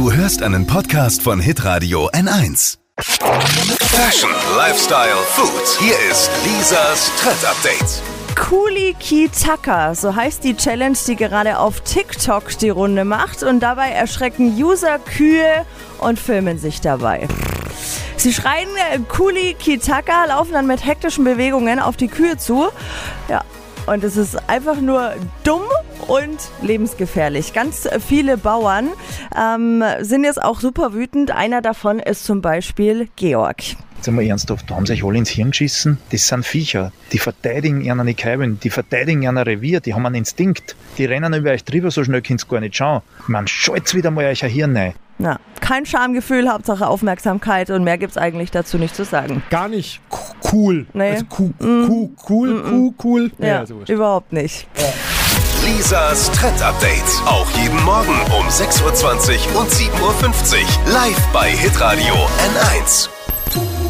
Du hörst einen Podcast von Hitradio N1. Fashion, Lifestyle, Food. Hier ist Lisas Trend Update. Kuli Kitaka, so heißt die Challenge, die gerade auf TikTok die Runde macht und dabei erschrecken User Kühe und filmen sich dabei. Sie schreien äh, Kuli Kitaka, laufen dann mit hektischen Bewegungen auf die Kühe zu. Ja, und es ist einfach nur dumm und lebensgefährlich. Ganz viele Bauern ähm, sind jetzt auch super wütend. Einer davon ist zum Beispiel Georg. Jetzt einmal ernsthaft, da haben sie euch alle ins Hirn geschissen. Das sind Viecher. Die verteidigen ihren Käben, die verteidigen ihr Revier, die haben einen Instinkt. Die rennen über euch drüber, so schnell könnt ihr gar nicht schauen. Man schalt's wieder mal euch ein Hirn rein. Na, kein Schamgefühl, Hauptsache Aufmerksamkeit und mehr gibt's eigentlich dazu nicht zu sagen. Gar nicht cool. Nee. Also cool, cool, cool, cool, cool. Ja, wurscht. überhaupt nicht. Lisas Trend Update. Auch jeden Morgen um 6.20 Uhr und 7.50 Uhr. Live bei Hitradio N1.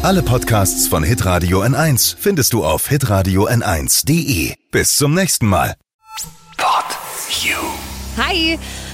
Alle Podcasts von Hitradio N1 findest du auf hitradio n1.de. Bis zum nächsten Mal. Pod You. Hi!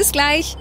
Bis gleich.